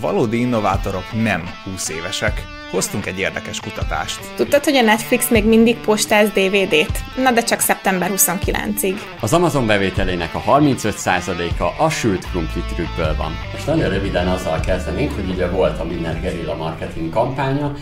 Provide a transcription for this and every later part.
valódi innovátorok nem 20 évesek. Hoztunk egy érdekes kutatást. Tudtad, hogy a Netflix még mindig postáz DVD-t? Na de csak szeptember 29-ig. Az Amazon bevételének a 35%-a a sült krumpli trükkből van. Most nagyon röviden azzal kezdenénk, hogy ugye volt a minden gerilla marketing kampánya,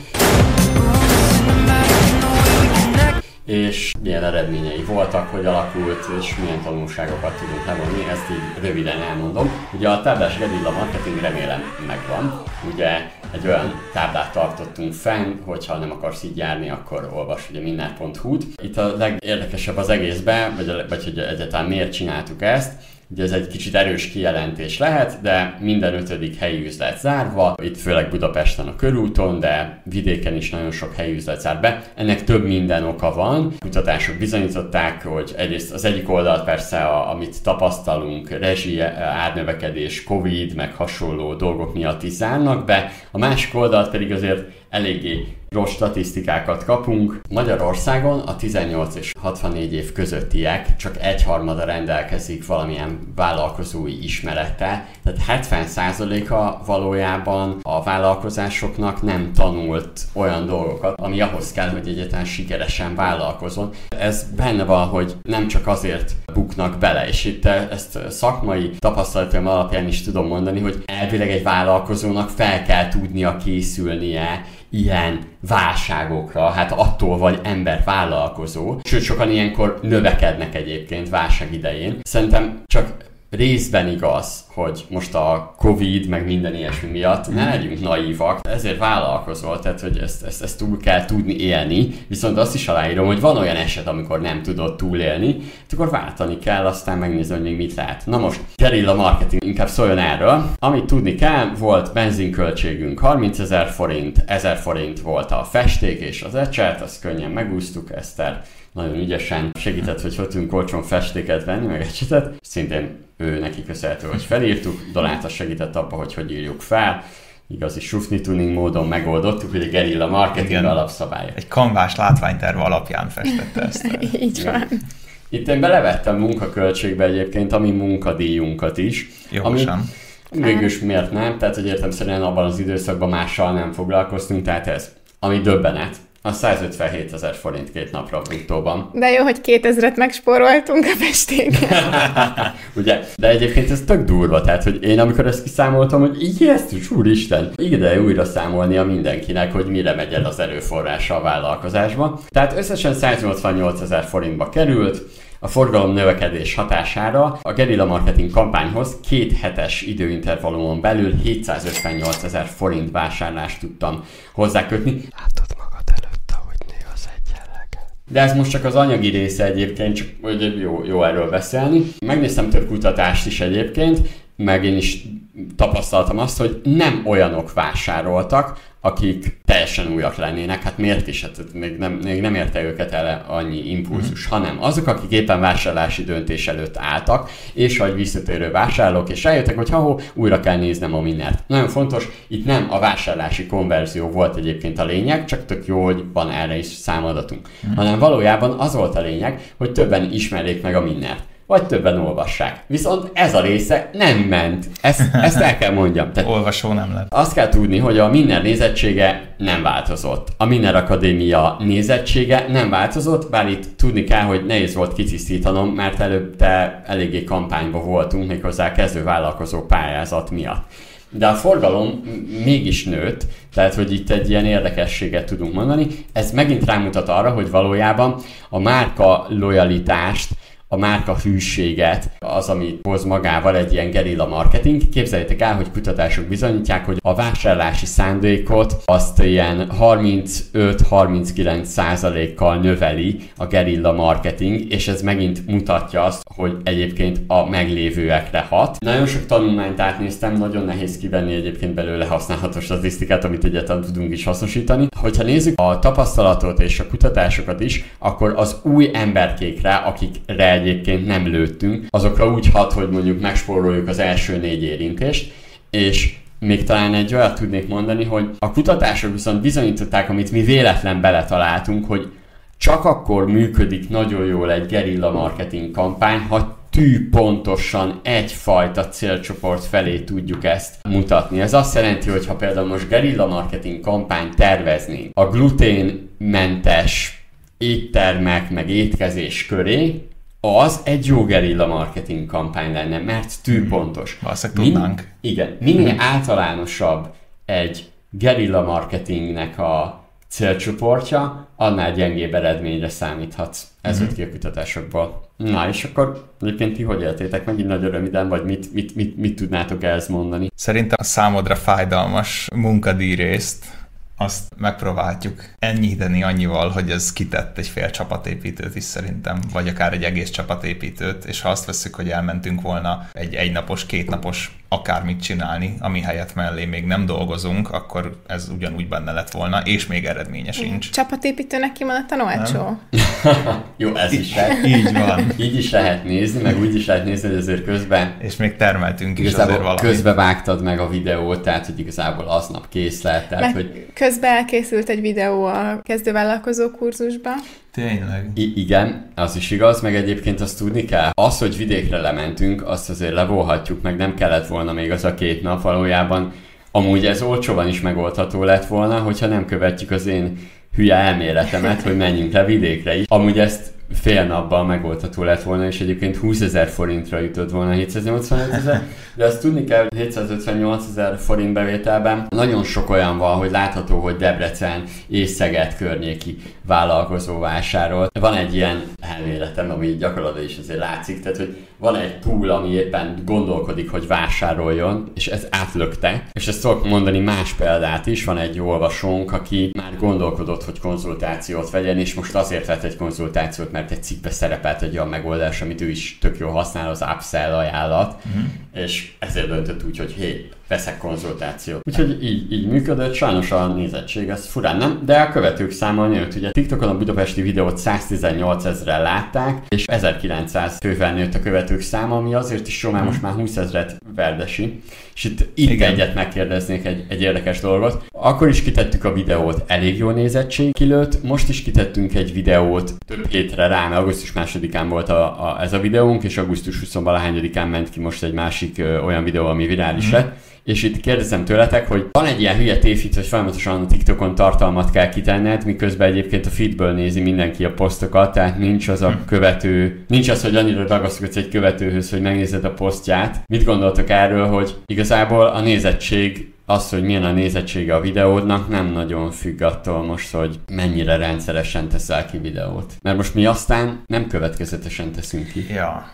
és milyen eredményei voltak, hogy alakult, és milyen tanulságokat tudunk levonni, ezt így röviden elmondom. Ugye a táblás gerilla marketing remélem megvan. Ugye egy olyan táblát tartottunk fenn, hogyha nem akarsz így járni, akkor olvas ugye minden.hu-t. Itt a legérdekesebb az egészben, vagy, vagy hogy egyáltalán miért csináltuk ezt, Ugye ez egy kicsit erős kijelentés lehet, de minden ötödik helyi üzlet zárva, itt főleg Budapesten a körúton, de vidéken is nagyon sok helyi üzlet zár be. Ennek több minden oka van. Kutatások bizonyították, hogy egyrészt az egyik oldalt persze, a, amit tapasztalunk, rezsi árnövekedés, Covid, meg hasonló dolgok miatt is zárnak be, a másik oldalt pedig azért eléggé rossz statisztikákat kapunk. Magyarországon a 18 és 64 év közöttiek csak egyharmada rendelkezik valamilyen vállalkozói ismerettel, tehát 70%-a valójában a vállalkozásoknak nem tanult olyan dolgokat, ami ahhoz kell, hogy egyetlen sikeresen vállalkozon. Ez benne van, hogy nem csak azért buknak bele, és itt ezt szakmai tapasztalatom alapján is tudom mondani, hogy elvileg egy vállalkozónak fel kell tudnia készülnie ilyen válságokra, hát attól vagy ember vállalkozó, sőt sokan ilyenkor növekednek egyébként válság idején. Szerintem csak részben igaz, hogy most a Covid, meg minden ilyesmi miatt ne legyünk naívak, ezért vállalkozol, tehát hogy ezt, ezt, ezt túl kell tudni élni, viszont azt is aláírom, hogy van olyan eset, amikor nem tudod túlélni, hát akkor váltani kell, aztán megnézni, hogy még mit lehet. Na most, gerilla marketing inkább szóljon erről. Amit tudni kell, volt benzinköltségünk 30 ezer forint, 1000 forint volt a festék és az ecset, azt könnyen megúsztuk, Eszter nagyon ügyesen segített, hogy hogy tudunk olcsón festéket venni, meg ecsetet. Szintén ő neki köszönhető, hogy felírtuk, Donáta segített abba, hogy hogy írjuk fel, igazi sufni tuning módon megoldottuk, hogy a gerilla marketing Igen. alapszabálya. Egy kanvás látványterve alapján festette ezt. Így van. Itt én belevettem munkaköltségbe egyébként a mi munkadíjunkat is. Jogosan. Ami Végülis miért nem? Tehát, hogy értem szerint abban az időszakban mással nem foglalkoztunk, tehát ez. Ami döbbenet, a 157 ezer forint két napra bruttóban. De jó, hogy 2000-et megspóroltunk a festéken. Ugye? De egyébként ez tök durva, tehát, hogy én amikor ezt kiszámoltam, hogy jézus, úristen, ide újra számolnia mindenkinek, hogy mire megy el az erőforrása a vállalkozásba. Tehát összesen 188 ezer forintba került, a forgalom növekedés hatására a gerilla marketing kampányhoz két hetes időintervallumon belül 758 ezer forint vásárlást tudtam hozzákötni. Látod de ez most csak az anyagi része egyébként, csak hogy jó, jó erről beszélni. Megnéztem több kutatást is egyébként, meg én is tapasztaltam azt, hogy nem olyanok vásároltak, akik teljesen újak lennének, hát miért is? Hát még nem, még nem érte őket el annyi impulzus, mm. hanem azok, akik éppen vásárlási döntés előtt álltak, és vagy visszatérő vásárlók, és rájöttek, hogy ha újra kell néznem a mindent. Nagyon fontos, itt nem a vásárlási konverzió volt egyébként a lényeg, csak tök jó, hogy van erre is számadatunk, mm. hanem valójában az volt a lényeg, hogy többen ismerjék meg a mindent vagy többen olvassák. Viszont ez a része nem ment. Ezt, ezt el kell mondjam. Tehát Olvasó nem lett. Azt kell tudni, hogy a Minner nézettsége nem változott. A Minner Akadémia nézettsége nem változott, bár itt tudni kell, hogy nehéz volt kitisztítanom, mert előtte eléggé kampányba voltunk, méghozzá kezdő vállalkozó pályázat miatt. De a forgalom mégis nőtt, tehát hogy itt egy ilyen érdekességet tudunk mondani. Ez megint rámutat arra, hogy valójában a márka lojalitást a márka hűséget, az, ami hoz magával egy ilyen gerilla marketing. Képzeljétek el, hogy kutatások bizonyítják, hogy a vásárlási szándékot azt ilyen 35-39 százalékkal növeli a gerilla marketing, és ez megint mutatja azt, hogy egyébként a meglévőekre hat. Nagyon sok tanulmányt átnéztem, nagyon nehéz kivenni egyébként belőle használható statisztikát, amit egyáltalán tudunk is hasznosítani. Hogyha nézzük a tapasztalatot és a kutatásokat is, akkor az új emberkékre, akikre egyébként nem lőttünk, azokra úgy hat, hogy mondjuk megspóroljuk az első négy érintést, és még talán egy olyat tudnék mondani, hogy a kutatások viszont bizonyították, amit mi véletlen beletaláltunk, hogy csak akkor működik nagyon jól egy gerilla marketing kampány, ha tű pontosan egyfajta célcsoport felé tudjuk ezt mutatni. Ez azt jelenti, hogy ha például most gerilla marketing kampányt terveznénk a gluténmentes éttermek meg étkezés köré, az egy jó gerilla marketing kampány lenne, mert tűpontos. Valószínűleg tudnánk. Min- igen, minél általánosabb egy gerilla marketingnek a célcsoportja, annál gyengébb eredményre számíthatsz. Ez jött ki a kutatásokból. Na, és akkor egyébként ti hogy éltétek meg így nagyon röviden, vagy mit, mit, mit, mit tudnátok ehhez mondani? Szerintem a számodra fájdalmas munkadíj részt azt megpróbáljuk enyhíteni annyival, hogy ez kitett egy fél csapatépítőt is szerintem, vagy akár egy egész csapatépítőt, és ha azt veszük, hogy elmentünk volna egy egynapos, kétnapos akármit csinálni, ami helyett mellé még nem dolgozunk, akkor ez ugyanúgy benne lett volna, és még eredménye sincs. Csapatépítőnek kimondott a Noel Jó, ez is lehet. Így van. Így is lehet nézni, meg úgy is lehet nézni, hogy azért közben És még termeltünk is azért valamit. közbe vágtad meg a videót, tehát hogy igazából aznap kész lett, tehát Meg hogy közben elkészült egy videó a kezdővállalkozó kurzusba. Tényleg. I- igen, az is igaz, meg egyébként azt tudni kell. Az, hogy vidékre lementünk, azt azért levolhatjuk, meg nem kellett volna még az a két nap valójában. Amúgy ez olcsóban is megoldható lett volna, hogyha nem követjük az én hülye elméletemet, hogy menjünk le vidékre is. Amúgy ezt fél napban megoldható lett volna, és egyébként 20 ezer forintra jutott volna 785 ezer, de azt tudni kell, hogy 758 ezer forint bevételben nagyon sok olyan van, hogy látható, hogy Debrecen és Szeged környéki vállalkozó vásárol. Van egy ilyen elméletem, ami gyakorlatilag is azért látszik, tehát hogy van egy pool, ami éppen gondolkodik, hogy vásároljon, és ez átlökte. És ezt tudok mondani más példát is, van egy olvasónk, aki már gondolkodott, hogy konzultációt vegyen, és most azért vett egy konzultációt, mert egy cikkbe szerepelt egy olyan megoldás, amit ő is tök jól használ, az upsell ajánlat, Mhm. és ezért döntött úgy, hogy hé, veszek konzultációt. Úgyhogy így, így működött, sajnos a nézettség, ez furán nem, de a követők száma nőtt. Ugye TikTokon a budapesti videót 118 ezeren látták, és 1900 fővel nőtt a követők száma, ami azért is jó, mert most már 20 ezeret verdesi. És itt, itt Igen. egyet megkérdeznék egy, egy érdekes dolgot. Akkor is kitettük a videót, elég jó nézettség kilőtt, most is kitettünk egy videót több hétre rá, mert augusztus másodikán volt a, a, ez a videónk, és augusztus 20 valahányadikán ment ki most egy másik ö, olyan videó, ami virális lett. És itt kérdezem tőletek, hogy van egy ilyen hülye tévhit, hogy folyamatosan a TikTokon tartalmat kell kitenned, miközben egyébként a feedből nézi mindenki a posztokat, tehát nincs az a követő, nincs az, hogy annyira ragaszkodsz egy követőhöz, hogy megnézed a posztját. Mit gondoltok erről, hogy igazából a nézettség az, hogy milyen a nézettsége a videódnak, nem nagyon függ attól most, hogy mennyire rendszeresen teszel ki videót. Mert most mi aztán nem következetesen teszünk ki. Ja.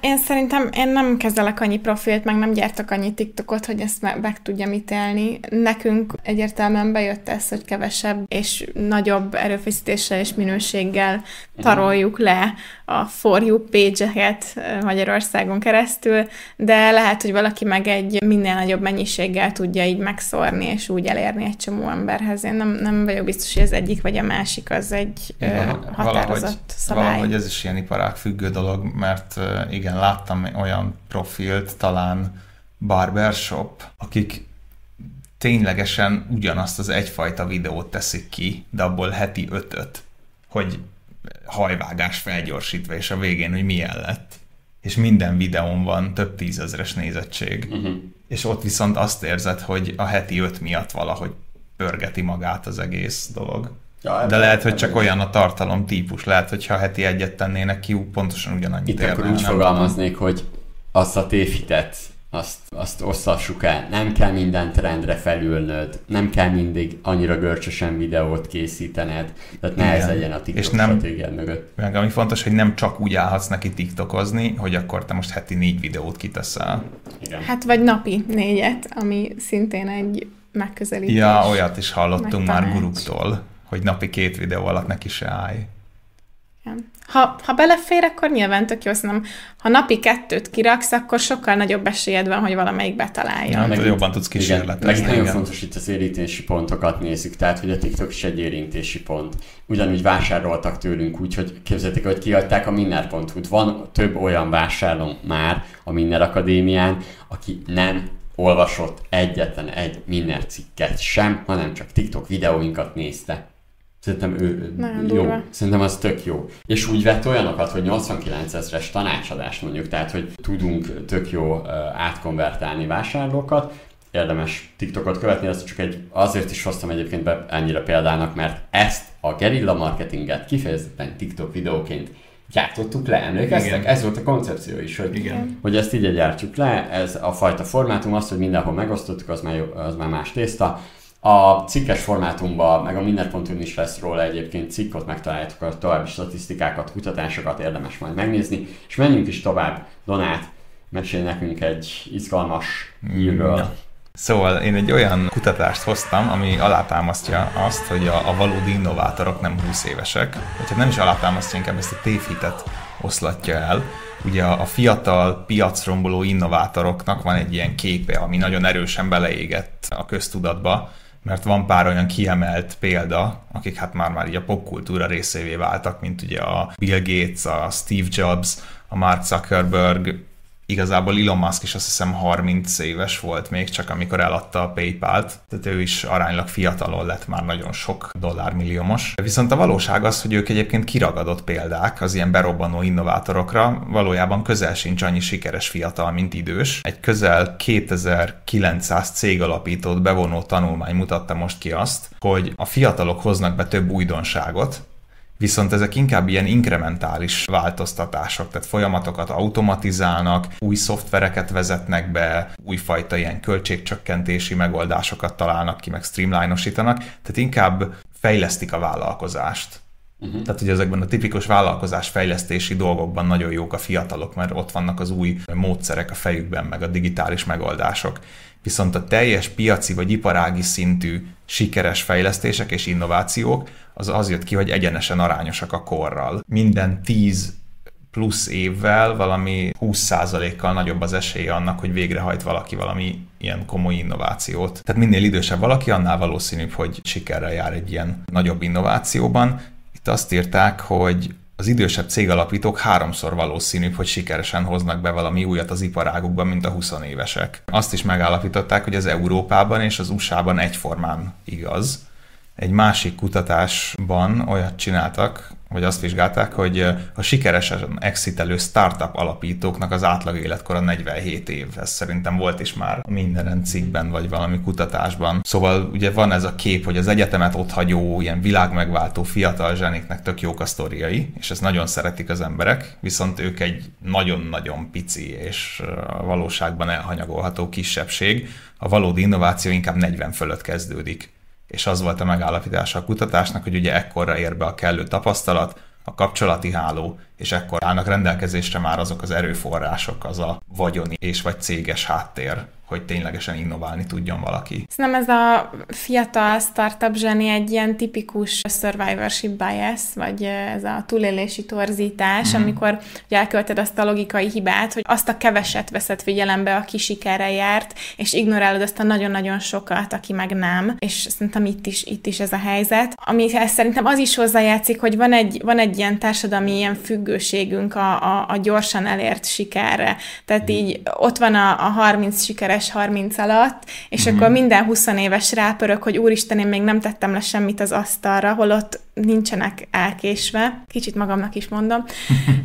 Én szerintem én nem kezelek annyi profilt, meg nem gyártok annyi TikTokot, hogy ezt meg, meg tudjam ítélni. Nekünk egyértelműen bejött ez, hogy kevesebb és nagyobb erőfeszítéssel és minőséggel taroljuk le a For You page-eket Magyarországon keresztül, de lehet, hogy valaki meg egy minél nagyobb mennyiséggel tudja így megszórni, és úgy elérni egy csomó emberhez. Én nem, nem vagyok biztos, hogy az egyik vagy a másik az egy ö, határozott szabály. valahogy ez is ilyen iparág függő dolog, mert igen, láttam olyan profilt, talán barbershop, akik ténylegesen ugyanazt az egyfajta videót teszik ki, de abból heti ötöt, hogy hajvágás felgyorsítva, és a végén, hogy milyen lett. És minden videón van több tízezres nézettség. Uh-huh. És ott viszont azt érzed, hogy a heti öt miatt valahogy pörgeti magát az egész dolog. Ja, De lehet, hogy csak olyan a tartalom típus. Lehet, hogy ha heti egyet tennének ki, pontosan ugyanannyit Itt érne, akkor úgy fogalmaznék, hogy azt a tévhitet, azt, azt osszassuk el. Nem kell minden trendre felülnöd, nem kell mindig annyira görcsösen videót készítened, tehát ne ez Igen. legyen a TikTok És nem- stratégiád mögött. Meg ami fontos, hogy nem csak úgy állhatsz neki tiktokozni, hogy akkor te most heti négy videót kiteszel. Igen. Hát vagy napi négyet, ami szintén egy megközelítés. Ja, olyat is hallottunk már guruktól, hogy napi két videó alatt neki se állj. Igen. Ha, ha belefér, akkor nyilván tök jó, szerintem, ha napi kettőt kiraksz, akkor sokkal nagyobb esélyed van, hogy valamelyik betalálja. Ja. Meg jobban tudsz igen, kísérletezni, Meg nagyon igen. fontos itt az érintési pontokat nézzük, tehát hogy a TikTok is egy érintési pont. Ugyanúgy vásároltak tőlünk, úgyhogy képzeljétek, hogy kiadták a minner.hu-t. Van több olyan vásárlónk már a Minner Akadémián, aki nem olvasott egyetlen egy Minner cikket sem, hanem csak TikTok videóinkat nézte. Szerintem ő Nagyon jó. durva. Szerintem az tök jó. És úgy vett olyanokat, hogy 89 ezres tanácsadást mondjuk, tehát hogy tudunk tök jó átkonvertálni vásárlókat, érdemes TikTokot követni, ezt csak egy, azért is hoztam egyébként be ennyire példának, mert ezt a gerilla marketinget kifejezetten TikTok videóként gyártottuk le, emlékeztek? Igen. Ez volt a koncepció is, hogy, Igen. hogy ezt így gyártjuk le, ez a fajta formátum, az, hogy mindenhol megosztottuk, az már, jó, az már más tészta. A cikkes formátumban, meg a minden.hu is lesz róla egyébként cikk, ott megtaláljátok a további statisztikákat, kutatásokat, érdemes majd megnézni, és menjünk is tovább. Donát, mesélj nekünk egy izgalmas hírről. Szóval én egy olyan kutatást hoztam, ami alátámasztja azt, hogy a, a valódi innovátorok nem 20 évesek, vagy hát nem is alátámasztja, inkább ezt a tévhitet oszlatja el. Ugye a, a fiatal, piacromboló innovátoroknak van egy ilyen képe, ami nagyon erősen beleégett a köztudatba, mert van pár olyan kiemelt példa, akik hát már már így a popkultúra részévé váltak, mint ugye a Bill Gates, a Steve Jobs, a Mark Zuckerberg, igazából Elon Musk is azt hiszem 30 éves volt még, csak amikor eladta a PayPal-t, tehát ő is aránylag fiatalon lett már nagyon sok dollármilliómos. Viszont a valóság az, hogy ők egyébként kiragadott példák az ilyen berobbanó innovátorokra, valójában közel sincs annyi sikeres fiatal, mint idős. Egy közel 2900 cég alapítót bevonó tanulmány mutatta most ki azt, hogy a fiatalok hoznak be több újdonságot, Viszont ezek inkább ilyen inkrementális változtatások, tehát folyamatokat automatizálnak, új szoftvereket vezetnek be, újfajta ilyen költségcsökkentési megoldásokat találnak ki, meg streamlinosítanak, tehát inkább fejlesztik a vállalkozást. Uh-huh. Tehát, hogy ezekben a tipikus vállalkozás fejlesztési dolgokban nagyon jók a fiatalok, mert ott vannak az új módszerek a fejükben, meg a digitális megoldások. Viszont a teljes piaci vagy iparági szintű sikeres fejlesztések és innovációk, az az jött ki, hogy egyenesen arányosak a korral. Minden 10 plusz évvel valami 20%-kal nagyobb az esélye annak, hogy végrehajt valaki valami ilyen komoly innovációt. Tehát minél idősebb valaki, annál valószínűbb, hogy sikerrel jár egy ilyen nagyobb innovációban. Itt azt írták, hogy az idősebb cégalapítók háromszor valószínűbb, hogy sikeresen hoznak be valami újat az iparágukban, mint a 20 évesek. Azt is megállapították, hogy az Európában és az USA-ban egyformán igaz. Egy másik kutatásban olyat csináltak, vagy azt vizsgálták, hogy a sikeresen exitelő startup alapítóknak az átlag életkora 47 év. Ez szerintem volt is már minden cikkben, vagy valami kutatásban. Szóval ugye van ez a kép, hogy az egyetemet ott hagyó, ilyen világmegváltó fiatal zseniknek tök jók a sztoriai, és ezt nagyon szeretik az emberek, viszont ők egy nagyon-nagyon pici és a valóságban elhanyagolható kisebbség. A valódi innováció inkább 40 fölött kezdődik és az volt a megállapítása a kutatásnak, hogy ugye ekkorra ér be a kellő tapasztalat, a kapcsolati háló, és ekkor állnak rendelkezésre már azok az erőforrások, az a vagyoni és vagy céges háttér, hogy ténylegesen innoválni tudjon valaki. Szerintem ez a fiatal startup zseni egy ilyen tipikus survivorship bias, vagy ez a túlélési torzítás, mm-hmm. amikor ugye elköveted azt a logikai hibát, hogy azt a keveset veszed figyelembe, aki sikerrel járt, és ignorálod azt a nagyon-nagyon sokat, aki meg nem. És szerintem itt is, itt is ez a helyzet. Ami szerintem az is hozzájátszik, hogy van egy, van egy ilyen társadalmi ilyen függőségünk a, a, a gyorsan elért sikerre. Tehát így ott van a, a 30 sikeres éves 30 alatt, és mm-hmm. akkor minden 20 éves rápörök, hogy úristen, én még nem tettem le semmit az asztalra, holott nincsenek elkésve. Kicsit magamnak is mondom.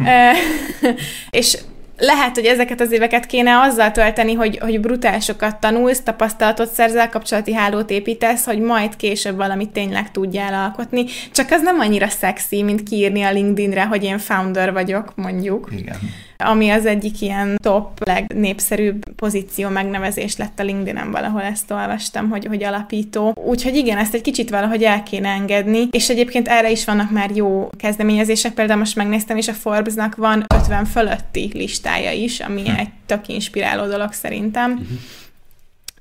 és lehet, hogy ezeket az éveket kéne azzal tölteni, hogy, hogy brutálisokat tanulsz, tapasztalatot szerzel, kapcsolati hálót építesz, hogy majd később valamit tényleg tudjál alkotni. Csak az nem annyira szexi, mint kiírni a LinkedInre, hogy én founder vagyok, mondjuk. Igen ami az egyik ilyen top, legnépszerűbb pozíció megnevezés lett a LinkedIn-en valahol ezt olvastam, hogy, hogy alapító. Úgyhogy igen, ezt egy kicsit valahogy el kéne engedni, és egyébként erre is vannak már jó kezdeményezések, például most megnéztem, és a Forbesnak van 50 fölötti listája is, ami hm. egy tök inspiráló dolog szerintem. Uh-huh.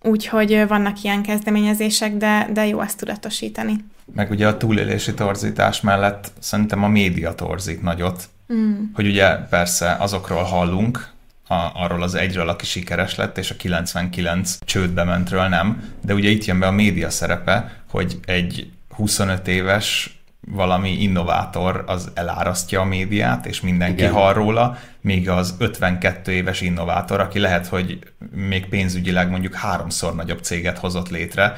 Úgyhogy vannak ilyen kezdeményezések, de, de jó ezt tudatosítani. Meg ugye a túlélési torzítás mellett szerintem a média torzít nagyot. Mm. Hogy ugye persze azokról hallunk, a, arról az egyről, aki sikeres lett, és a 99 csődbe mentről nem, de ugye itt jön be a média szerepe, hogy egy 25 éves valami innovátor az elárasztja a médiát, és mindenki Igen. hall róla, míg az 52 éves innovátor, aki lehet, hogy még pénzügyileg mondjuk háromszor nagyobb céget hozott létre,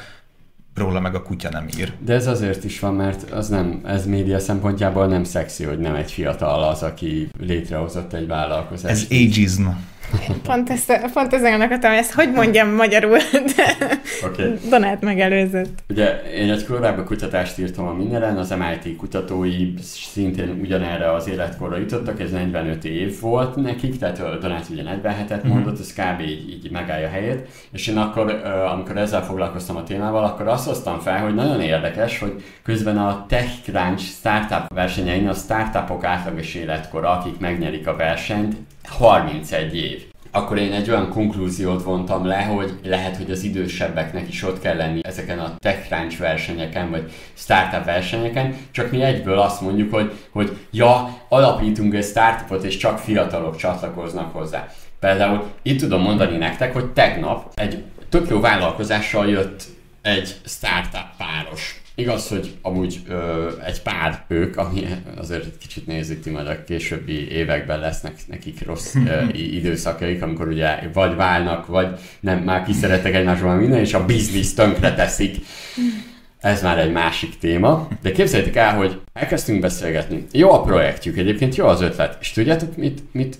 róla meg a kutya nem ír. De ez azért is van, mert az nem, ez média szempontjából nem szexi, hogy nem egy fiatal az, aki létrehozott egy vállalkozást. Ez ageism. Pont, ezt, pont ezen akartam, hogy ezt hogy mondjam magyarul, de okay. Donát megelőzött. Ugye én egy korábbi kutatást írtam a Mineren, az MIT kutatói szintén ugyanerre az életkorra jutottak, ez 45 év volt nekik, tehát Donát ugye 47-et mhm. mondott, ez kb. így, így megállja a helyét, és én akkor, amikor ezzel foglalkoztam a témával, akkor azt hoztam fel, hogy nagyon érdekes, hogy közben a TechCrunch startup versenyein a startupok átlagos életkora, akik megnyerik a versenyt, 31 év akkor én egy olyan konklúziót vontam le, hogy lehet, hogy az idősebbeknek is ott kell lenni ezeken a TechCrunch versenyeken, vagy startup versenyeken, csak mi egyből azt mondjuk, hogy, hogy ja, alapítunk egy startupot, és csak fiatalok csatlakoznak hozzá. Például itt tudom mondani nektek, hogy tegnap egy tök jó vállalkozással jött egy startup páros Igaz, hogy amúgy ö, egy pár ők, ami azért egy kicsit nézik ti majd a későbbi években lesznek nekik rossz ö, időszakaik, amikor ugye vagy válnak, vagy nem, már kiszerettek egymásban minden, és a biznisz tönkre teszik. Ez már egy másik téma. De képzeljétek el, hogy elkezdtünk beszélgetni. Jó a projektjük, egyébként jó az ötlet. És tudjátok, mit, mit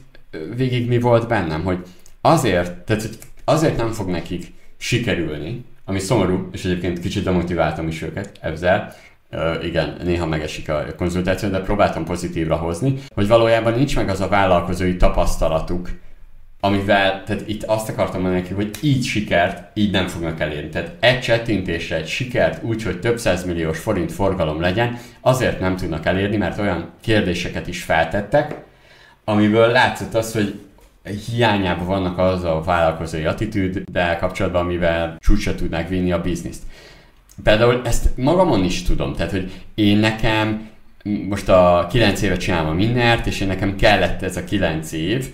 végig mi volt bennem? Hogy azért, tehát azért nem fog nekik sikerülni, ami szomorú, és egyébként kicsit demotiváltam is őket ezzel, Uh, igen, néha megesik a konzultáció, de próbáltam pozitívra hozni, hogy valójában nincs meg az a vállalkozói tapasztalatuk, amivel, tehát itt azt akartam mondani neki, hogy így sikert, így nem fognak elérni. Tehát egy csettintésre egy sikert úgy, hogy több milliós forint forgalom legyen, azért nem tudnak elérni, mert olyan kérdéseket is feltettek, amiből látszott az, hogy hiányában vannak az a vállalkozói attitűddel kapcsolatban, amivel csúcsra tudnák vinni a bizniszt. Például ezt magamon is tudom, tehát hogy én nekem most a 9 évet csinálom a mindent, és én nekem kellett ez a 9 év,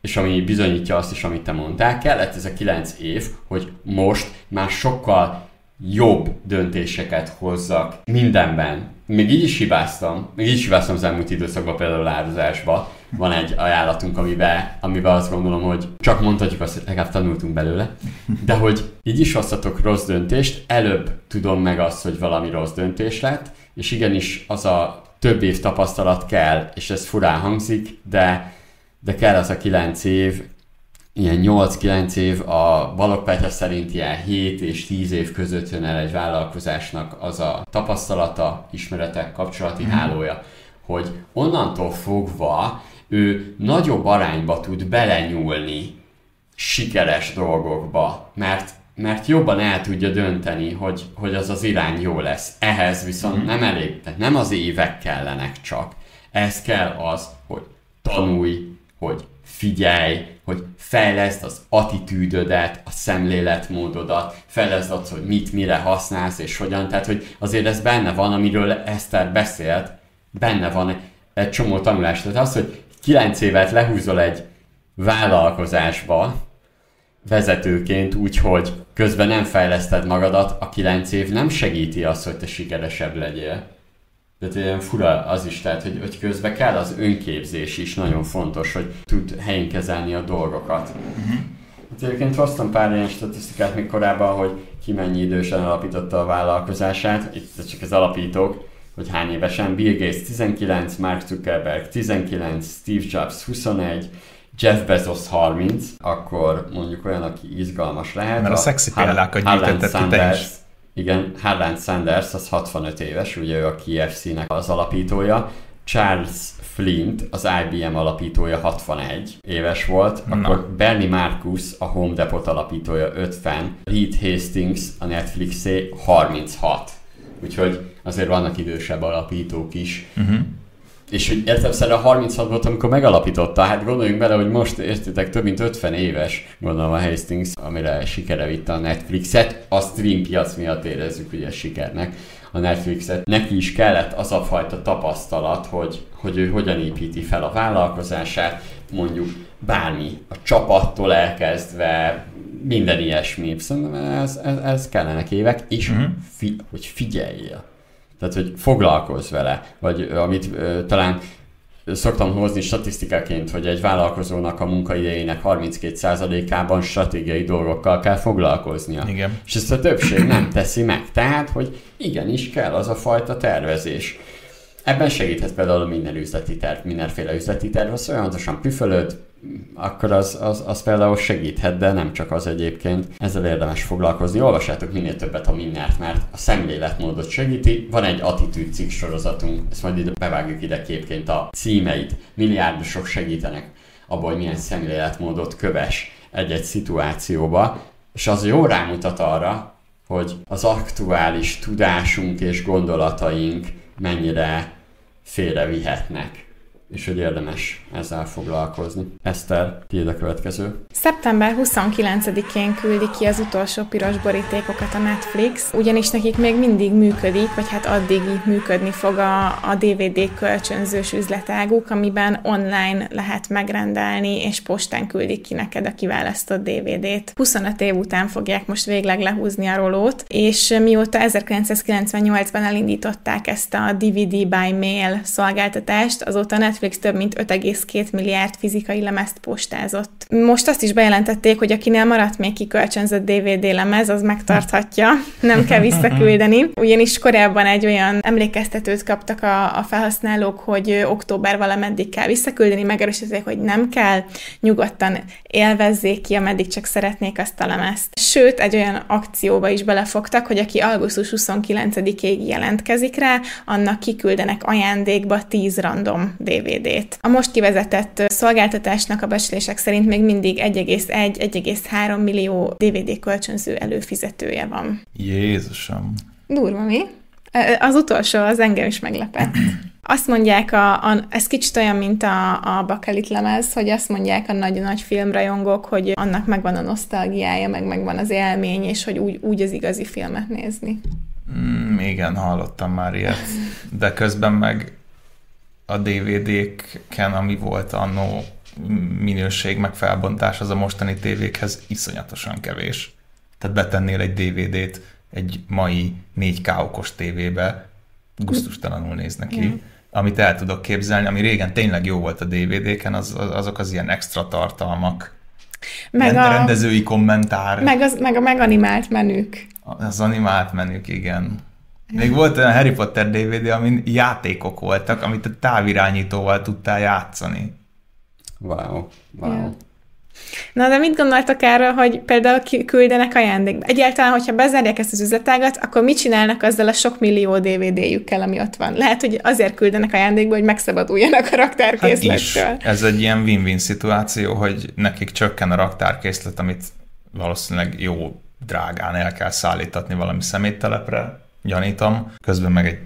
és ami bizonyítja azt is, amit te mondtál, kellett ez a 9 év, hogy most már sokkal jobb döntéseket hozzak mindenben. Még így is hibáztam, még így is hibáztam az elmúlt időszakban például áldozásba, van egy ajánlatunk, amiben, amiben azt gondolom, hogy csak mondhatjuk azt, hogy legalább tanultunk belőle, de hogy így is hoztatok rossz döntést, előbb tudom meg azt, hogy valami rossz döntés lett, és igenis az a több év tapasztalat kell, és ez furán hangzik, de, de kell az a kilenc év, ilyen 8-9 év, a Balogh szerint ilyen 7 és 10 év között jön el egy vállalkozásnak az a tapasztalata, ismeretek, kapcsolati mm. hálója, hogy onnantól fogva ő nagyobb arányba tud belenyúlni sikeres dolgokba, mert, mert jobban el tudja dönteni, hogy, hogy az az irány jó lesz. Ehhez viszont mm-hmm. nem elég, tehát nem az évek kellenek csak. Ez kell az, hogy tanulj, hogy figyelj, hogy fejleszd az attitűdödet, a szemléletmódodat, fejleszd azt, hogy mit, mire használsz és hogyan. Tehát, hogy azért ez benne van, amiről Eszter beszélt, benne van egy csomó tanulás. Tehát az, hogy 9 évet lehúzol egy vállalkozásba vezetőként úgy, hogy közben nem fejleszted magadat, a 9 év nem segíti azt, hogy te sikeresebb legyél. Tehát ilyen fura az is, tehát, hogy, hogy közben kell az önképzés is, nagyon fontos, hogy tud helyén kezelni a dolgokat. Uh-huh. Hát egyébként hoztam pár ilyen statisztikát még korábban, hogy ki mennyi idősen alapította a vállalkozását, itt csak az alapítók, hogy hány évesen, Bill Gates 19, Mark Zuckerberg 19, Steve Jobs 21, Jeff Bezos 30, akkor mondjuk olyan, aki izgalmas lehet. Mert a, a szexi példákat gyűjtötted ki te is. Igen, Harlan Sanders, az 65 éves, ugye ő a KFC-nek az alapítója. Charles Flint, az IBM alapítója 61 éves volt, Na. akkor Bernie Marcus, a Home Depot alapítója 50, Reed Hastings, a Netflixé 36. Úgyhogy azért vannak idősebb alapítók is. Uh-huh. És hogy értem a 36 volt, amikor megalapította, hát gondoljunk bele, hogy most értitek több mint 50 éves, gondolom a Hastings, amire sikere vitte a Netflixet, a stream piac miatt érezzük ugye sikernek a Netflixet. Neki is kellett az a fajta tapasztalat, hogy, hogy ő hogyan építi fel a vállalkozását, mondjuk bármi, a csapattól elkezdve, minden ilyesmi. Szerintem ez, ez, ez kellenek évek, és uh-huh. fi, hogy figyeljél. Tehát, hogy foglalkozz vele, vagy amit ö, talán szoktam hozni statisztikaként, hogy egy vállalkozónak a munkaidejének 32%-ában stratégiai dolgokkal kell foglalkoznia. Igen. És ezt a többség nem teszi meg. Tehát, hogy igenis kell az a fajta tervezés. Ebben segíthet például minden üzleti terv, mindenféle üzleti terv, az folyamatosan püfölöd, akkor az, az, az például segíthet, de nem csak az egyébként. Ezzel érdemes foglalkozni. Olvassátok minél többet a mindent, mert a szemléletmódot segíti. Van egy attitűd cikk sorozatunk, ezt majd ide bevágjuk ide képként a címeit. Milliárdosok segítenek abban, hogy milyen szemléletmódot köves egy-egy szituációba, és az jó rámutat arra, hogy az aktuális tudásunk és gondolataink mennyire félrevihetnek és hogy érdemes ezzel foglalkozni. Eszter, tiéd a következő. Szeptember 29-én küldi ki az utolsó piros borítékokat a Netflix, ugyanis nekik még mindig működik, vagy hát addig működni fog a, a DVD kölcsönzős üzletáguk, amiben online lehet megrendelni, és postán küldik ki neked a kiválasztott DVD-t. 25 év után fogják most végleg lehúzni a rolót, és mióta 1998-ban elindították ezt a DVD by mail szolgáltatást, azóta Netflix Netflix több mint 5,2 milliárd fizikai lemezt postázott. Most azt is bejelentették, hogy akinél maradt még kikölcsönzött DVD lemez, az megtarthatja, nem kell visszaküldeni. Ugyanis korábban egy olyan emlékeztetőt kaptak a, a felhasználók, hogy október valameddig kell visszaküldeni, megerősítették, hogy nem kell, nyugodtan élvezzék ki, ameddig csak szeretnék azt a lemezt. Sőt, egy olyan akcióba is belefogtak, hogy aki augusztus 29-ig jelentkezik rá, annak kiküldenek ajándékba 10 random DVD DVD-t. A most kivezetett szolgáltatásnak a becslések szerint még mindig 1,1-1,3 millió DVD kölcsönző előfizetője van. Jézusom! Durva, mi? Az utolsó az engem is meglepett. Azt mondják, a, a, ez kicsit olyan, mint a, a Bakelit lemez, hogy azt mondják a nagy-nagy filmrajongók, hogy annak megvan a nosztalgiája, meg megvan az élmény, és hogy úgy, úgy az igazi filmet nézni. Mm, igen, hallottam már ilyet. De közben meg a DVD-ken, ami volt annó minőség, meg felbontás, az a mostani tévékhez iszonyatosan kevés. Tehát betennél egy DVD-t egy mai 4K okos tévébe, gusztustalanul néznek ki. Yeah. Amit el tudok képzelni, ami régen tényleg jó volt a DVD-ken, az, azok az ilyen extra tartalmak. Meg a rendezői kommentár. Meg, az, meg a meganimált menük. Az animált menük, igen. Még volt olyan Harry Potter DVD, amin játékok voltak, amit a távirányítóval tudtál játszani. Wow, wow. Yeah. Na, de mit gondoltak erről, hogy például küldenek ajándékba? Egyáltalán, hogyha bezárják ezt az üzletágat, akkor mit csinálnak azzal a sok millió DVD-jükkel, ami ott van? Lehet, hogy azért küldenek ajándékba, hogy megszabaduljanak a raktárkészlettől. Hát Ez egy ilyen win-win szituáció, hogy nekik csökken a raktárkészlet, amit valószínűleg jó drágán el kell szállítatni valami szeméttelepre, gyanítom. Közben meg egy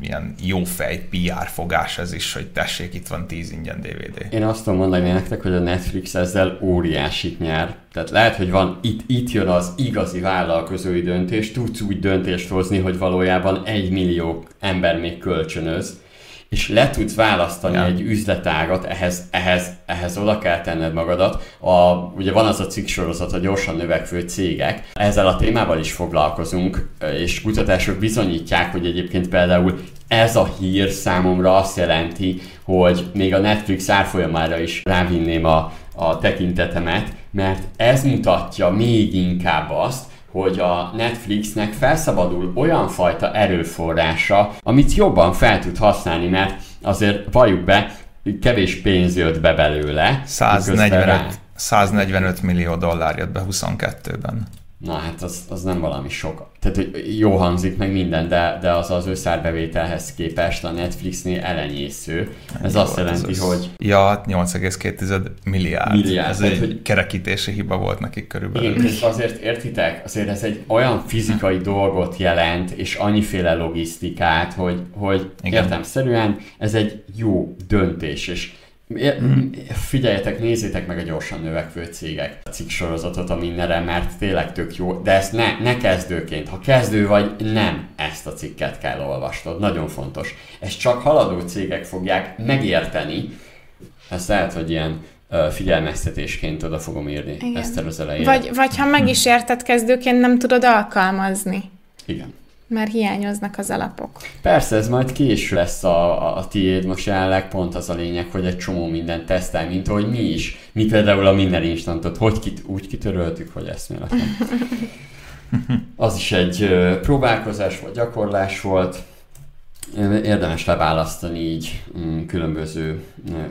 ilyen jó fej PR fogás ez is, hogy tessék, itt van 10 ingyen DVD. Én azt tudom mondani nektek, hogy a Netflix ezzel óriásit nyer. Tehát lehet, hogy van, itt, itt jön az igazi vállalkozói döntés, tudsz úgy döntést hozni, hogy valójában egy millió ember még kölcsönöz, és le tudsz választani ja. egy üzletágat, ehhez, ehhez, ehhez oda kell tenned magadat. A, ugye van az a cikk sorozat, a gyorsan növekvő cégek. Ezzel a témával is foglalkozunk, és kutatások bizonyítják, hogy egyébként például ez a hír számomra azt jelenti, hogy még a Netflix árfolyamára is rávinném a, a tekintetemet, mert ez mutatja még inkább azt, hogy a Netflixnek felszabadul olyan fajta erőforrása, amit jobban fel tud használni, mert azért valljuk be, kevés pénz jött be belőle. 145, 145 millió dollár jött be 22-ben. Na hát az, az nem valami sok. Tehát hogy jó hangzik meg minden, de, de az az összárbevételhez képest a Netflixnél elenyésző. Ez jó, azt jelenti, az hogy... Ja, 8,2 milliárd. milliárd. Ez tehát, egy hogy... kerekítési hiba volt nekik körülbelül. Igen, azért értitek, azért ez egy olyan fizikai dolgot jelent, és annyiféle logisztikát, hogy, hogy értemszerűen ez egy jó döntés, és. Figyeljetek, nézzétek meg a gyorsan növekvő cégek a cikk sorozatot a mindenre, mert tényleg tök jó, de ezt ne, ne kezdőként. Ha kezdő vagy, nem ezt a cikket kell olvasnod. Nagyon fontos. Ezt csak haladó cégek fogják megérteni. Ezt lehet, hogy ilyen figyelmeztetésként oda fogom írni Igen. ezt az elején. Vagy, vagy ha meg is érted kezdőként, nem tudod alkalmazni. Igen. Már hiányoznak az alapok. Persze, ez majd késő lesz a, a, a tiéd, most jelenleg pont az a lényeg, hogy egy csomó mindent tesztel, mint hogy mi is. Mi például a minden instantot, hogy kit, úgy kitöröltük, hogy eszméletlen. Az is egy próbálkozás vagy gyakorlás volt. Érdemes leválasztani így mm, különböző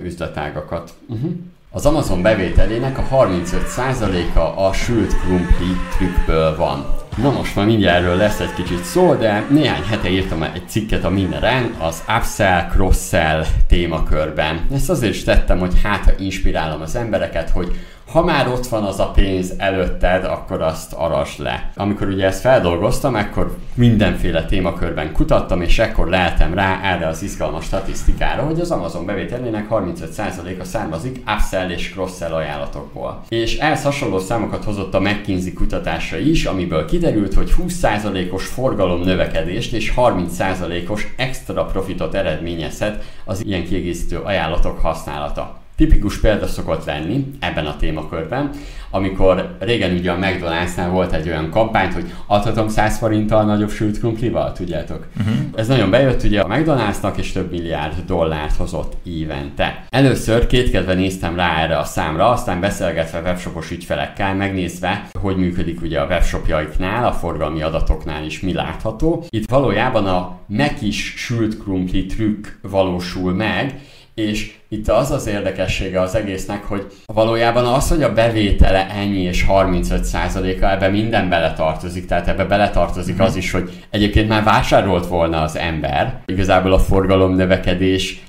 üzletágakat. Uh-huh. Az Amazon bevételének a 35%-a a sült krumpli trükkből van. Na most már mindjárt erről lesz egy kicsit szó, de néhány hete írtam egy cikket a Minderen az upsell, cross-sell témakörben. Ezt azért is tettem, hogy hát ha inspirálom az embereket, hogy ha már ott van az a pénz előtted, akkor azt aras le. Amikor ugye ezt feldolgoztam, akkor mindenféle témakörben kutattam, és ekkor leltem rá erre az izgalmas statisztikára, hogy az Amazon bevételének 35%-a származik upsell és cross-sell ajánlatokból. És ehhez hasonló számokat hozott a McKinsey kutatása is, amiből kiderült, hogy 20%-os forgalom növekedést és 30%-os extra profitot eredményezhet az ilyen kiegészítő ajánlatok használata. Tipikus példa szokott lenni ebben a témakörben, amikor régen ugye a McDonald'snál volt egy olyan kampányt, hogy adhatom 100 forinttal nagyobb sült krumplival, tudjátok? Uh-huh. Ez nagyon bejött ugye a McDonald'snak, és több milliárd dollárt hozott évente. Először kétkedve néztem rá erre a számra, aztán beszélgetve webshopos ügyfelekkel, megnézve, hogy működik ugye a webshopjaiknál, a forgalmi adatoknál is mi látható. Itt valójában a is sült krumpli trükk valósul meg, és itt az az érdekessége az egésznek, hogy valójában az, hogy a bevétele ennyi és 35%-a ebbe minden beletartozik, tehát ebbe beletartozik az is, hogy egyébként már vásárolt volna az ember. Igazából a forgalom növekedés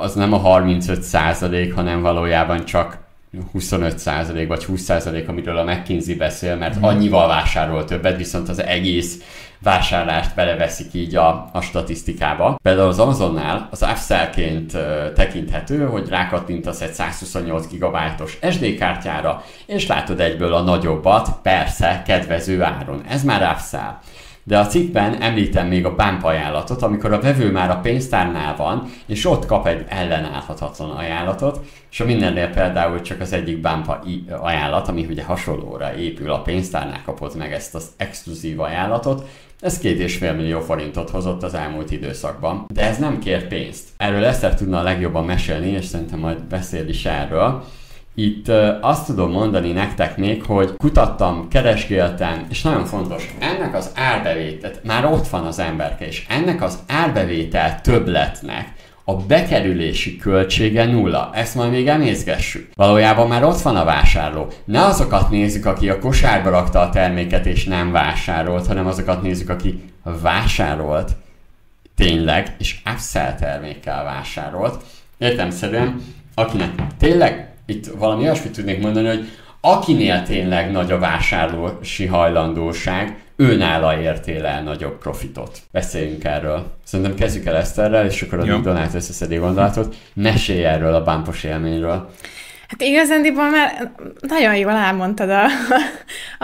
az nem a 35%, hanem valójában csak 25% vagy 20% amiről a McKinsey beszél, mert annyival vásárol többet, viszont az egész vásárlást beleveszik így a, a statisztikába. Például az Amazonnál az upsellként tekinthető, hogy rákattintasz egy 128 GB-os SD kártyára, és látod egyből a nagyobbat, persze, kedvező áron. Ez már upsell. De a cikkben említem még a bump ajánlatot, amikor a vevő már a pénztárnál van, és ott kap egy ellenállhatatlan ajánlatot, és a mindennél például csak az egyik bump ajánlat, ami ugye hasonlóra épül a pénztárnál kapott meg ezt az exkluzív ajánlatot, ez két és fél millió forintot hozott az elmúlt időszakban, de ez nem kér pénzt. Erről Eszter tudna a legjobban mesélni, és szerintem majd beszél is erről. Itt azt tudom mondani nektek még, hogy kutattam, keresgéltem, és nagyon fontos, ennek az árbevétel, már ott van az emberke, és ennek az árbevétel többletnek a bekerülési költsége nulla. Ezt majd még emészgessük. Valójában már ott van a vásárló. Ne azokat nézzük, aki a kosárba rakta a terméket és nem vásárolt, hanem azokat nézzük, aki vásárolt tényleg, és upsell termékkel vásárolt. Értemszerűen, akinek tényleg itt valami olyasmit tudnék mondani, hogy akinél tényleg nagy a vásárlósi hajlandóság, őnála értél el nagyobb profitot. Beszéljünk erről. Szerintem kezdjük el Eszterrel, és akkor a Donát összeszedi gondolatot. Mesélj erről a bámpos élményről. Hát igazándiból már nagyon jól elmondtad a,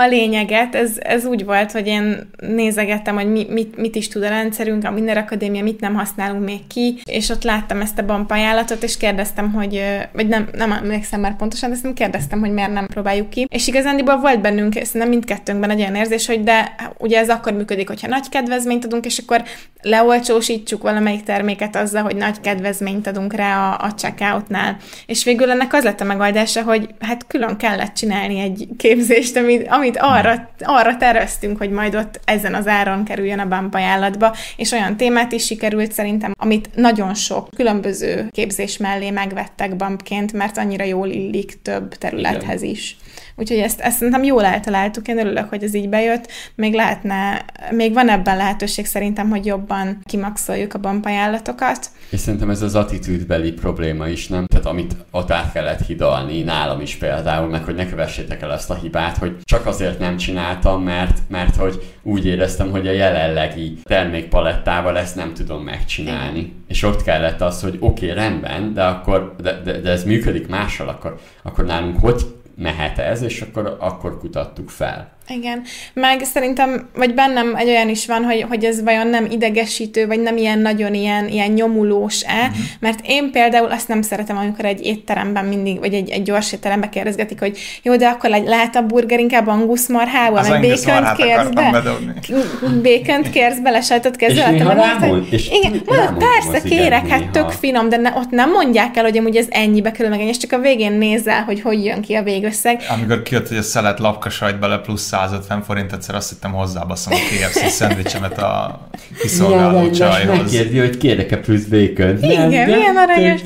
a lényeget. Ez, ez úgy volt, hogy én nézegettem, hogy mi, mit, mit is tud a rendszerünk, a Minden Akadémia, mit nem használunk még ki, és ott láttam ezt a BAMP és kérdeztem, hogy, vagy nem, nem emlékszem már pontosan, de kérdeztem, hogy miért nem próbáljuk ki. És igazándiból volt bennünk, szerintem mindkettőnkben egy olyan érzés, hogy de ugye ez akkor működik, hogyha nagy kedvezményt adunk, és akkor leolcsósítsuk valamelyik terméket azzal, hogy nagy kedvezményt adunk rá a, a checkoutnál. És végül ennek az lett a megoldása, hogy hát külön kellett csinálni egy képzést, amit, amit arra, arra terveztünk, hogy majd ott ezen az áron kerüljön a BAMP ajánlatba, és olyan témát is sikerült szerintem, amit nagyon sok különböző képzés mellé megvettek BAMP-ként, mert annyira jól illik több területhez Igen. Úgyhogy ezt, ezt szerintem jól eltaláltuk, én örülök, hogy ez így bejött. Még lehetne, még van ebben lehetőség szerintem, hogy jobban kimaxoljuk a bampajánlatokat. És szerintem ez az attitűdbeli probléma is, nem? Tehát amit ott át kellett hidalni, nálam is például, meg hogy ne kövessétek el ezt a hibát, hogy csak azért nem csináltam, mert, mert hogy úgy éreztem, hogy a jelenlegi termékpalettával ezt nem tudom megcsinálni. Igen. És ott kellett az, hogy oké, okay, rendben, de akkor, de, de, de ez működik mással, akkor, akkor nálunk hogy mehet ez, és akkor, akkor kutattuk fel. Igen, meg szerintem, vagy bennem egy olyan is van, hogy, hogy ez vajon nem idegesítő, vagy nem ilyen nagyon ilyen, ilyen nyomulós-e, uh-huh. mert én például azt nem szeretem, amikor egy étteremben mindig, vagy egy, egy gyors étteremben kérdezgetik, hogy jó, de akkor lehet a burger inkább angusz marhával, meg békönt kérsz be? Békönt kérsz bele, sajtot kezdve? És igen, mondom, persze, kérek, hát tök finom, de ne, ott nem mondják el, hogy amúgy ez ennyibe kerül meg, és csak a végén nézel, hogy hogy jön ki a végösszeg. Amikor kijött, hogy a szelet lapkasajt bele plusz 150 forint, egyszer azt hittem hozzában a KFC szendvicsemet a kiszolgáló csajhoz. Megkérdi, hogy kérek-e plusz bacon. Igen, milyen aranyos.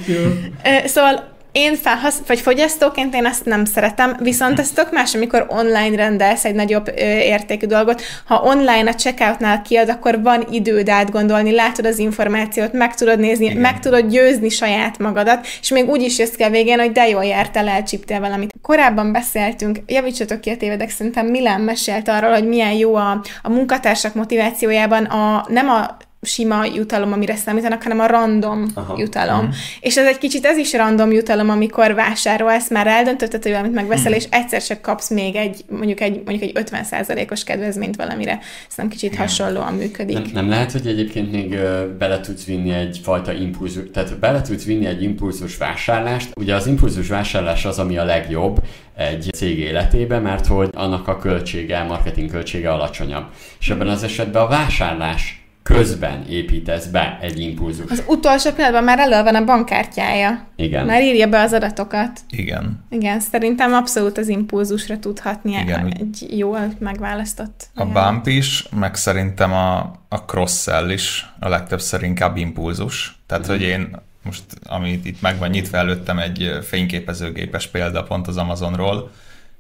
Szóval én felhasz, vagy fogyasztóként én ezt nem szeretem, viszont ez tök más, amikor online rendelsz egy nagyobb ö, értékű dolgot. Ha online a checkoutnál kiad, akkor van időd átgondolni, látod az információt, meg tudod nézni, Igen. meg tudod győzni saját magadat, és még úgy is jössz ki a végén, hogy de jól jártál, elcsíptél valamit. Korábban beszéltünk, javítsatok ki a tévedek, szerintem Milán mesélt arról, hogy milyen jó a, a munkatársak motivációjában a, nem a sima jutalom, amire számítanak, hanem a random Aha. jutalom. Mm. És ez egy kicsit ez is random jutalom, amikor vásárolsz, már eldöntötted, hogy valamit megveszel, mm. és egyszer csak kapsz még egy, mondjuk egy, mondjuk egy 50%-os kedvezményt valamire. Nem kicsit Igen. hasonlóan működik. Nem, nem lehet, hogy egyébként még bele tudsz vinni egyfajta impulzus, tehát bele tudsz vinni egy impulzus vásárlást. Ugye az impulzus vásárlás az, ami a legjobb egy cég életében, mert hogy annak a költsége, marketing költsége alacsonyabb. És ebben az esetben a vásárlás közben építesz be egy impulzus. Az utolsó pillanatban már elő van a bankkártyája. Igen. Már írja be az adatokat. Igen. Igen, szerintem abszolút az impulzusra tud hatni Igen, egy jól megválasztott. A bump is, meg szerintem a, a cross-sell is a legtöbbször inkább impulzus. Tehát, mm. hogy én most, amit itt meg van nyitva előttem egy fényképezőgépes példa pont az Amazonról,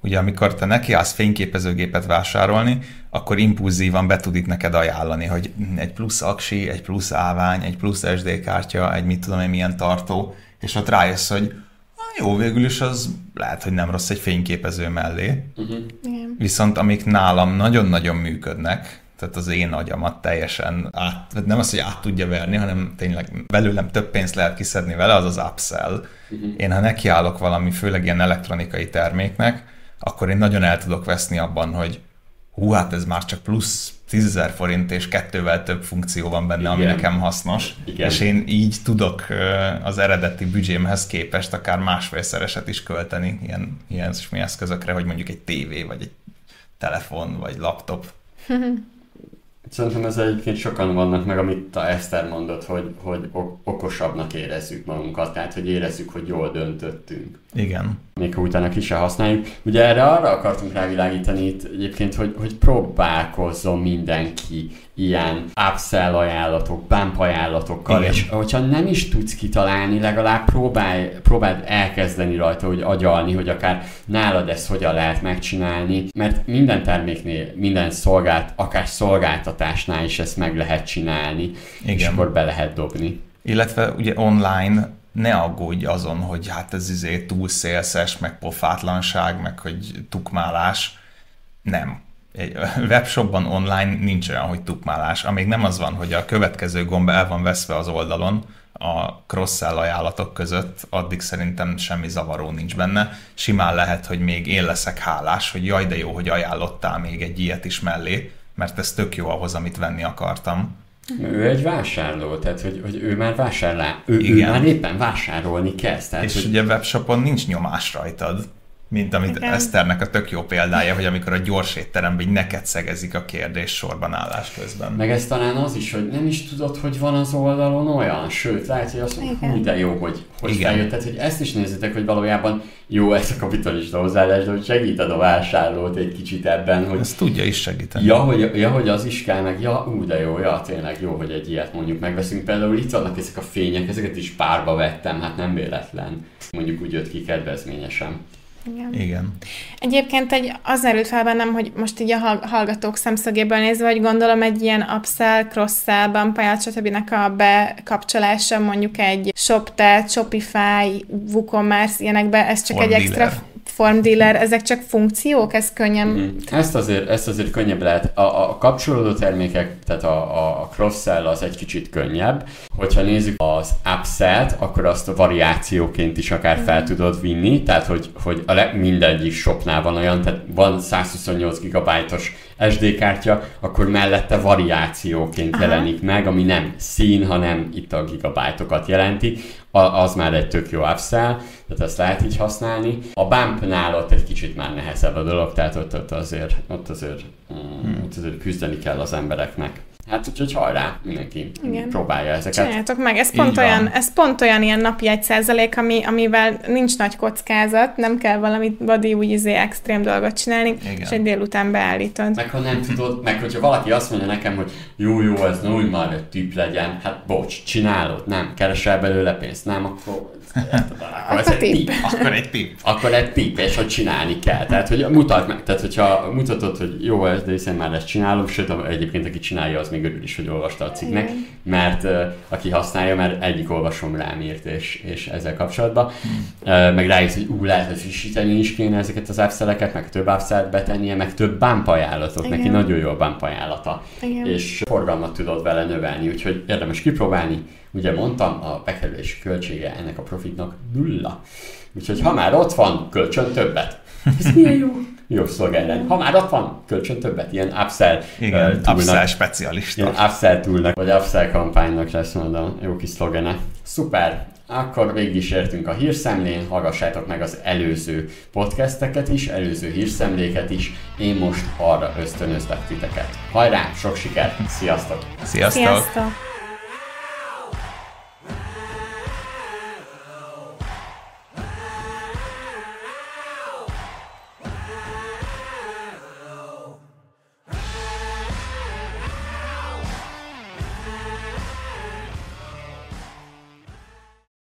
Ugye amikor te nekiállsz fényképezőgépet vásárolni, akkor impulzívan be tud itt neked ajánlani, hogy egy plusz aksi, egy plusz állvány, egy plusz SD kártya, egy mit tudom én milyen tartó, és ott rájössz, hogy jó, végül is az lehet, hogy nem rossz egy fényképező mellé. Uh-huh. Viszont amik nálam nagyon-nagyon működnek, tehát az én agyamat teljesen át, nem az, hogy át tudja verni, hanem tényleg belőlem több pénzt lehet kiszedni vele, az az upsell. Uh-huh. Én ha nekiállok valami, főleg ilyen elektronikai terméknek, akkor én nagyon el tudok veszni abban, hogy hú, hát ez már csak plusz 10 forint és kettővel több funkció van benne, Igen. ami nekem hasznos. Igen. És én így tudok az eredeti büdzsémhez képest akár másfélszereset is költeni ilyen, ilyen eszközökre, hogy mondjuk egy tévé, vagy egy telefon, vagy laptop. Szerintem ez egyébként sokan vannak meg, amit a Eszter mondott, hogy, hogy okosabbnak érezzük magunkat, tehát hogy érezzük, hogy jól döntöttünk. Igen. Még ha utána ki se használjuk. Ugye erre arra akartunk rávilágítani itt egyébként, hogy, hogy próbálkozzon mindenki ilyen upsell ajánlatok, bump ajánlatokkal, Igen. és hogyha nem is tudsz kitalálni, legalább próbálj, próbáld elkezdeni rajta, hogy agyalni, hogy akár nálad ezt hogyan lehet megcsinálni, mert minden terméknél, minden szolgált, akár szolgáltatásnál is ezt meg lehet csinálni, Igen. és akkor be lehet dobni. Illetve ugye online ne aggódj azon, hogy hát ez izé túl szélszes, meg pofátlanság, meg hogy tukmálás. Nem. Egy webshopban online nincs olyan, hogy tukmálás. Amíg nem az van, hogy a következő gomb el van veszve az oldalon, a cross-sell ajánlatok között, addig szerintem semmi zavaró nincs benne. Simán lehet, hogy még én leszek hálás, hogy jaj, de jó, hogy ajánlottál még egy ilyet is mellé, mert ez tök jó ahhoz, amit venni akartam ő egy vásárló, tehát hogy, hogy ő már vásárlá, ő, ő már éppen vásárolni kezd. Tehát, és hogy... ugye webshopon nincs nyomás rajtad mint amit Igen. Eszternek a tök jó példája, hogy amikor a gyors étteremben így neked szegezik a kérdés sorban állás közben. Meg ez talán az is, hogy nem is tudod, hogy van az oldalon olyan, sőt, lehet, hogy azt hú, de jó, hogy, hogy Igen. feljött. Tehát, hogy ezt is nézzétek, hogy valójában jó ez a kapitalista hozzáállás, de hogy segíted a vásárlót egy kicsit ebben, hogy... Ezt tudja is segíteni. Ja, hogy, ja, hogy az is kell, meg ja, ú, de jó, ja, tényleg jó, hogy egy ilyet mondjuk megveszünk. Például itt vannak ezek a fények, ezeket is párba vettem, hát nem véletlen. Mondjuk úgy jött ki kedvezményesen. Igen. Igen. Egyébként egy, az erőt fel bennem, hogy most így a hallgatók szemszögéből nézve, hogy gondolom egy ilyen upsell, cross-sell, bumpaját, stb. a bekapcsolása mondjuk egy ShopTet, Shopify, WooCommerce ilyenekbe, ez csak Form egy extra dealer. form dealer, ezek csak funkciók, ez könnyen... Mm-hmm. Ezt, azért, ezt azért könnyebb lehet. A, a kapcsolódó termékek, tehát a, a cross-sell az egy kicsit könnyebb. Hogyha nézzük az upsell akkor azt a variációként is akár fel mm. tudod vinni, tehát hogy, hogy a le- mindegyik shopnál van olyan, tehát van 128 GB-os SD kártya, akkor mellette variációként Aha. jelenik meg, ami nem szín, hanem itt a gigabájtokat jelenti, a, az már egy tök jó upsell, tehát ezt lehet így használni. A bumpnál ott egy kicsit már nehezebb a dolog, tehát ott, ott azért, ott azért, mm, hmm. ott azért küzdeni kell az embereknek. Hát úgyhogy hajrá, mindenki Igen. próbálja ezeket. Csináljátok meg, ez pont, olyan, ez pont olyan ilyen napi egy százalék, ami, amivel nincs nagy kockázat, nem kell valami body úgy izé extrém dolgot csinálni, Igen. és egy délután beállítod. Meg ha nem tudod, meg hogyha valaki azt mondja nekem, hogy jó, jó, ez ne úgy már egy tip legyen, hát bocs, csinálod, nem, keresel belőle pénzt, nem, akkor akkor egy tip. Akkor egy tip. Akkor egy tip, és hogy csinálni kell. Tehát, hogy mutat meg, tehát hogyha mutatod, hogy jó, ez, de hiszen már ezt csinálom, sőt, egyébként aki csinálja, az még örül is, hogy olvasta a cikknek, mert uh, aki használja, mert egyik olvasom rám írt, és, és ezzel kapcsolatban. Hmm. Uh, meg rájössz, hogy ú, lehet, hogy frissíteni is kéne ezeket az appszeleket, meg több appszelet betennie, meg több bump ajánlatot, Igen. neki nagyon jó a bump ajánlata. Igen. És forgalmat tudod vele növelni, úgyhogy érdemes kipróbálni Ugye mondtam, a bekerülési költsége ennek a profitnak nulla. Úgyhogy ha már ott van, kölcsön többet. Ez milyen jó? Jó szlogen. Ha már ott van, kölcsön többet. Ilyen upsell Igen, uh, upsell specialista. Ilyen upsell túlnak, vagy upsell kampánynak lesz mondom. Jó kis szlogene. Szuper. Akkor végig is értünk a hírszemlén, hallgassátok meg az előző podcasteket is, előző hírszemléket is. Én most arra ösztönözlek titeket. Hajrá, sok sikert, sziasztok! Sziasztok! Sziasztok.